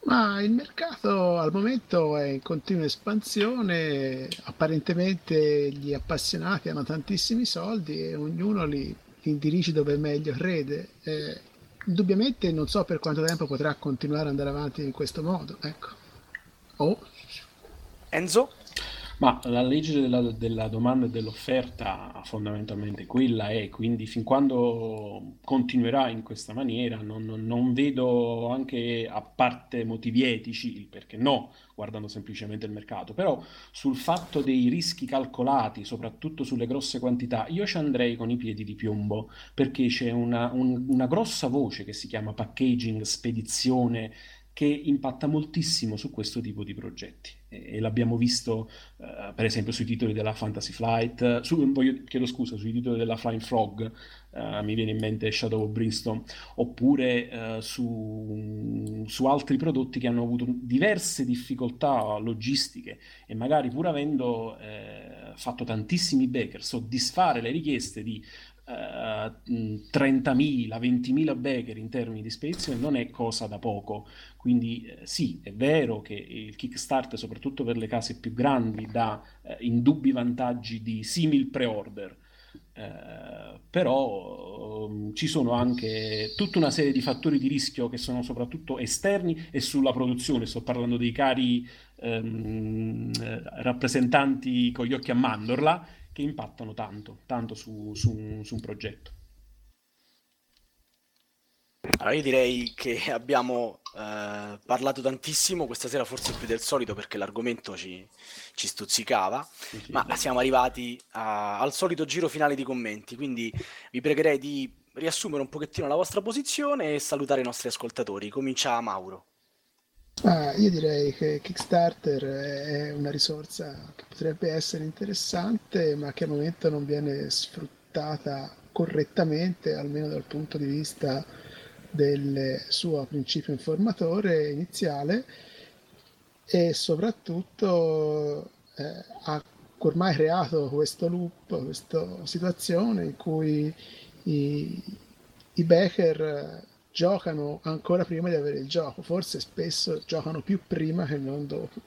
Ma il mercato al momento è in continua espansione, apparentemente gli appassionati hanno tantissimi soldi e ognuno li, li dirige dove meglio crede. Eh, indubbiamente non so per quanto tempo potrà continuare ad andare avanti in questo modo. Ecco. Oh. Enzo? Ma la legge della, della, domanda e dell'offerta fondamentalmente quella è, quindi fin quando continuerà in questa maniera non, non, non, vedo anche a parte motivi etici perché no, guardando semplicemente il mercato, però sul fatto dei rischi calcolati, soprattutto sulle grosse quantità, io ci andrei con i piedi di piombo perché c'è una, un, una grossa voce che si chiama packaging, spedizione che impatta moltissimo su questo tipo di progetti e, l'abbiamo visto uh, per esempio sui titoli della Fantasy Flight, su, voglio, chiedo scusa, sui titoli della Flying Frog, uh, mi viene in mente Shadow of Brimstone, oppure uh, su, su, altri prodotti che hanno avuto diverse difficoltà logistiche e magari pur avendo eh, fatto tantissimi backer, soddisfare le richieste di 30.000, 20.000 backer in termini di spedizione non è cosa da poco. Quindi eh, sì, è vero che il Kickstarter, soprattutto per le case più grandi, dà eh, indubbi vantaggi di simil pre-order. Eh, però um, ci sono anche tutta una serie di fattori di rischio che sono soprattutto esterni e sulla produzione. Sto parlando dei cari ehm, rappresentanti con gli occhi a mandorla che impattano tanto, tanto su, su, su un progetto. Allora io direi che abbiamo eh, parlato tantissimo questa sera, forse più del solito perché l'argomento ci, ci stuzzicava, sì, sì. ma siamo arrivati a, al solito giro finale di commenti, quindi vi pregherei di riassumere un pochettino la vostra posizione e salutare i nostri ascoltatori. Comincia Mauro. Ah, io direi che Kickstarter è una risorsa che potrebbe essere interessante, ma che al momento non viene sfruttata correttamente, almeno dal punto di vista del suo principio informatore iniziale e soprattutto eh, ha ormai creato questo loop, questa situazione in cui i, i backer giocano ancora prima di avere il gioco, forse spesso giocano più prima che non dopo.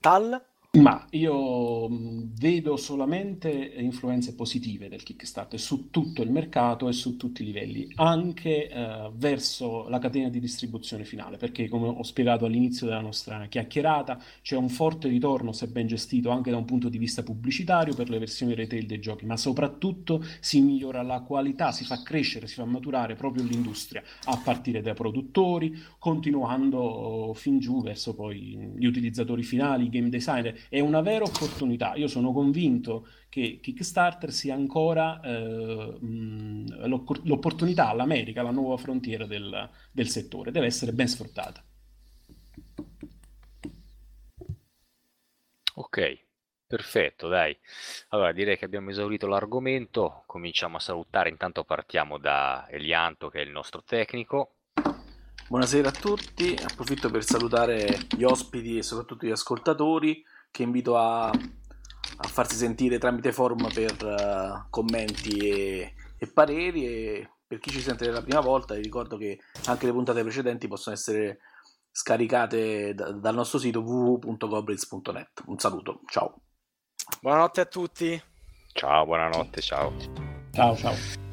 Tal? Ma io vedo solamente influenze positive del Kickstarter su tutto il mercato e su tutti i livelli, anche eh, verso la catena di distribuzione finale, perché come ho spiegato all'inizio della nostra chiacchierata, c'è un forte ritorno, se ben gestito, anche da un punto di vista pubblicitario per le versioni retail dei giochi, ma soprattutto si migliora la qualità, si fa crescere, si fa maturare proprio l'industria, a partire dai produttori, continuando fin giù verso poi gli utilizzatori finali, i game designer è una vera opportunità. Io sono convinto che Kickstarter sia ancora eh, mh, l'opportunità all'America, la nuova frontiera del, del settore, deve essere ben sfruttata. Ok, Perfetto, dai. Allora direi che abbiamo esaurito l'argomento, cominciamo a salutare, intanto partiamo da Elianto che è il nostro tecnico. Buonasera a tutti, approfitto per salutare gli ospiti e soprattutto gli ascoltatori che invito a, a farsi sentire tramite forum per uh, commenti e, e, pareri e per chi ci sente la prima volta vi ricordo che anche le puntate precedenti possono essere scaricate da, dal nostro sito www.goblins.net. Un saluto, ciao. Buonanotte a tutti. Ciao, buonanotte, ciao. Ciao, ciao.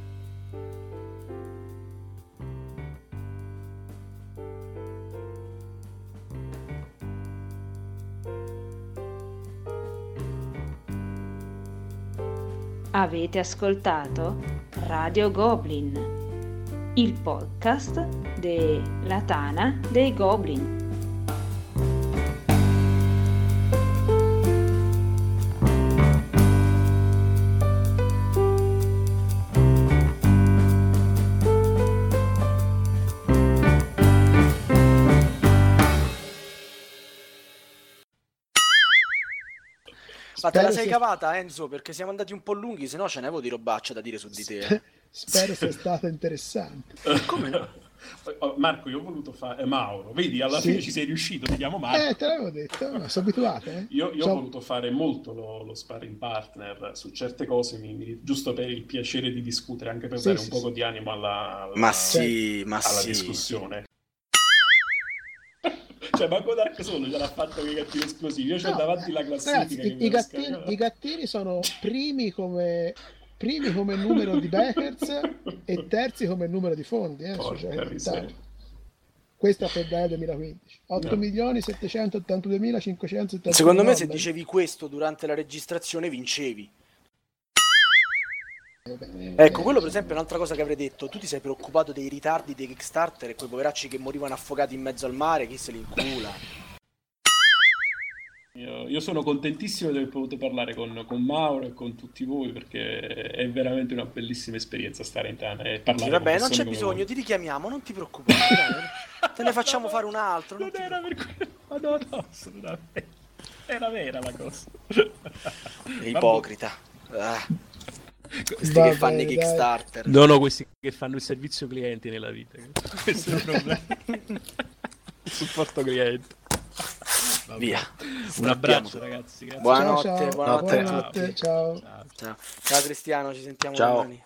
Avete ascoltato Radio Goblin, il podcast della Tana dei Goblin. Ma te la sei sia- cavata, Enzo? Perché siamo andati un po' lunghi, se no ce ne avevo di robaccia da dire su di te. Spero sia stato interessante. Come no? Oh, Marco, io ho voluto fare Mauro, vedi, alla Sì. fine ci sei riuscito, ti chiamo Marco. Eh, te l'avevo detto, no, sono abituato. Eh. Io, io So- ho voluto fare molto lo, lo sparring partner su certe cose, mi- mi- giusto per il piacere di discutere, anche per Sì, dare sì, un poco sì. di animo alla, alla- Ma sì, ma alla sì. discussione. Cioè, Marco Dark solo ce l'ha fatto con i gattini esplosivi. Io c'ho No, davanti la classifica. Ragazzi, che i, gattini, i gattini sono primi come, primi come numero di Beckers e terzi come numero di fondi. Eh, capitale. Questo a febbraio 2015. 8 No. milioni 782.570 Secondo me se dicevi questo durante la registrazione vincevi. Ecco, quello per esempio è un'altra cosa che avrei detto. Tu ti sei preoccupato dei ritardi dei Kickstarter e quei poveracci che morivano affogati in mezzo al mare, chi se li incula. Io, io sono contentissimo di aver potuto parlare con, con Mauro e con tutti voi perché è veramente una bellissima esperienza stare in Tana e Sì, parlare vabbè, con non c'è bisogno, voi. ti richiamiamo, non ti preoccupare. dai. Te ne facciamo fare un altro. non Non ti era per quello, ma no, no, assolutamente. Era vera la cosa. È ipocrita. Ah, questi Va che fanno i dai. Kickstarter. No, no, questi che fanno il servizio clienti nella vita. Questo è il problema. il supporto cliente. Vabbè. Via. Un abbraccio, ragazzi. Grazie. Buonanotte, ciao, ciao, buonanotte a buonanotte, tutti. ciao. Ciao. Ciao. Ciao Cristiano, ci sentiamo Ciao. domani.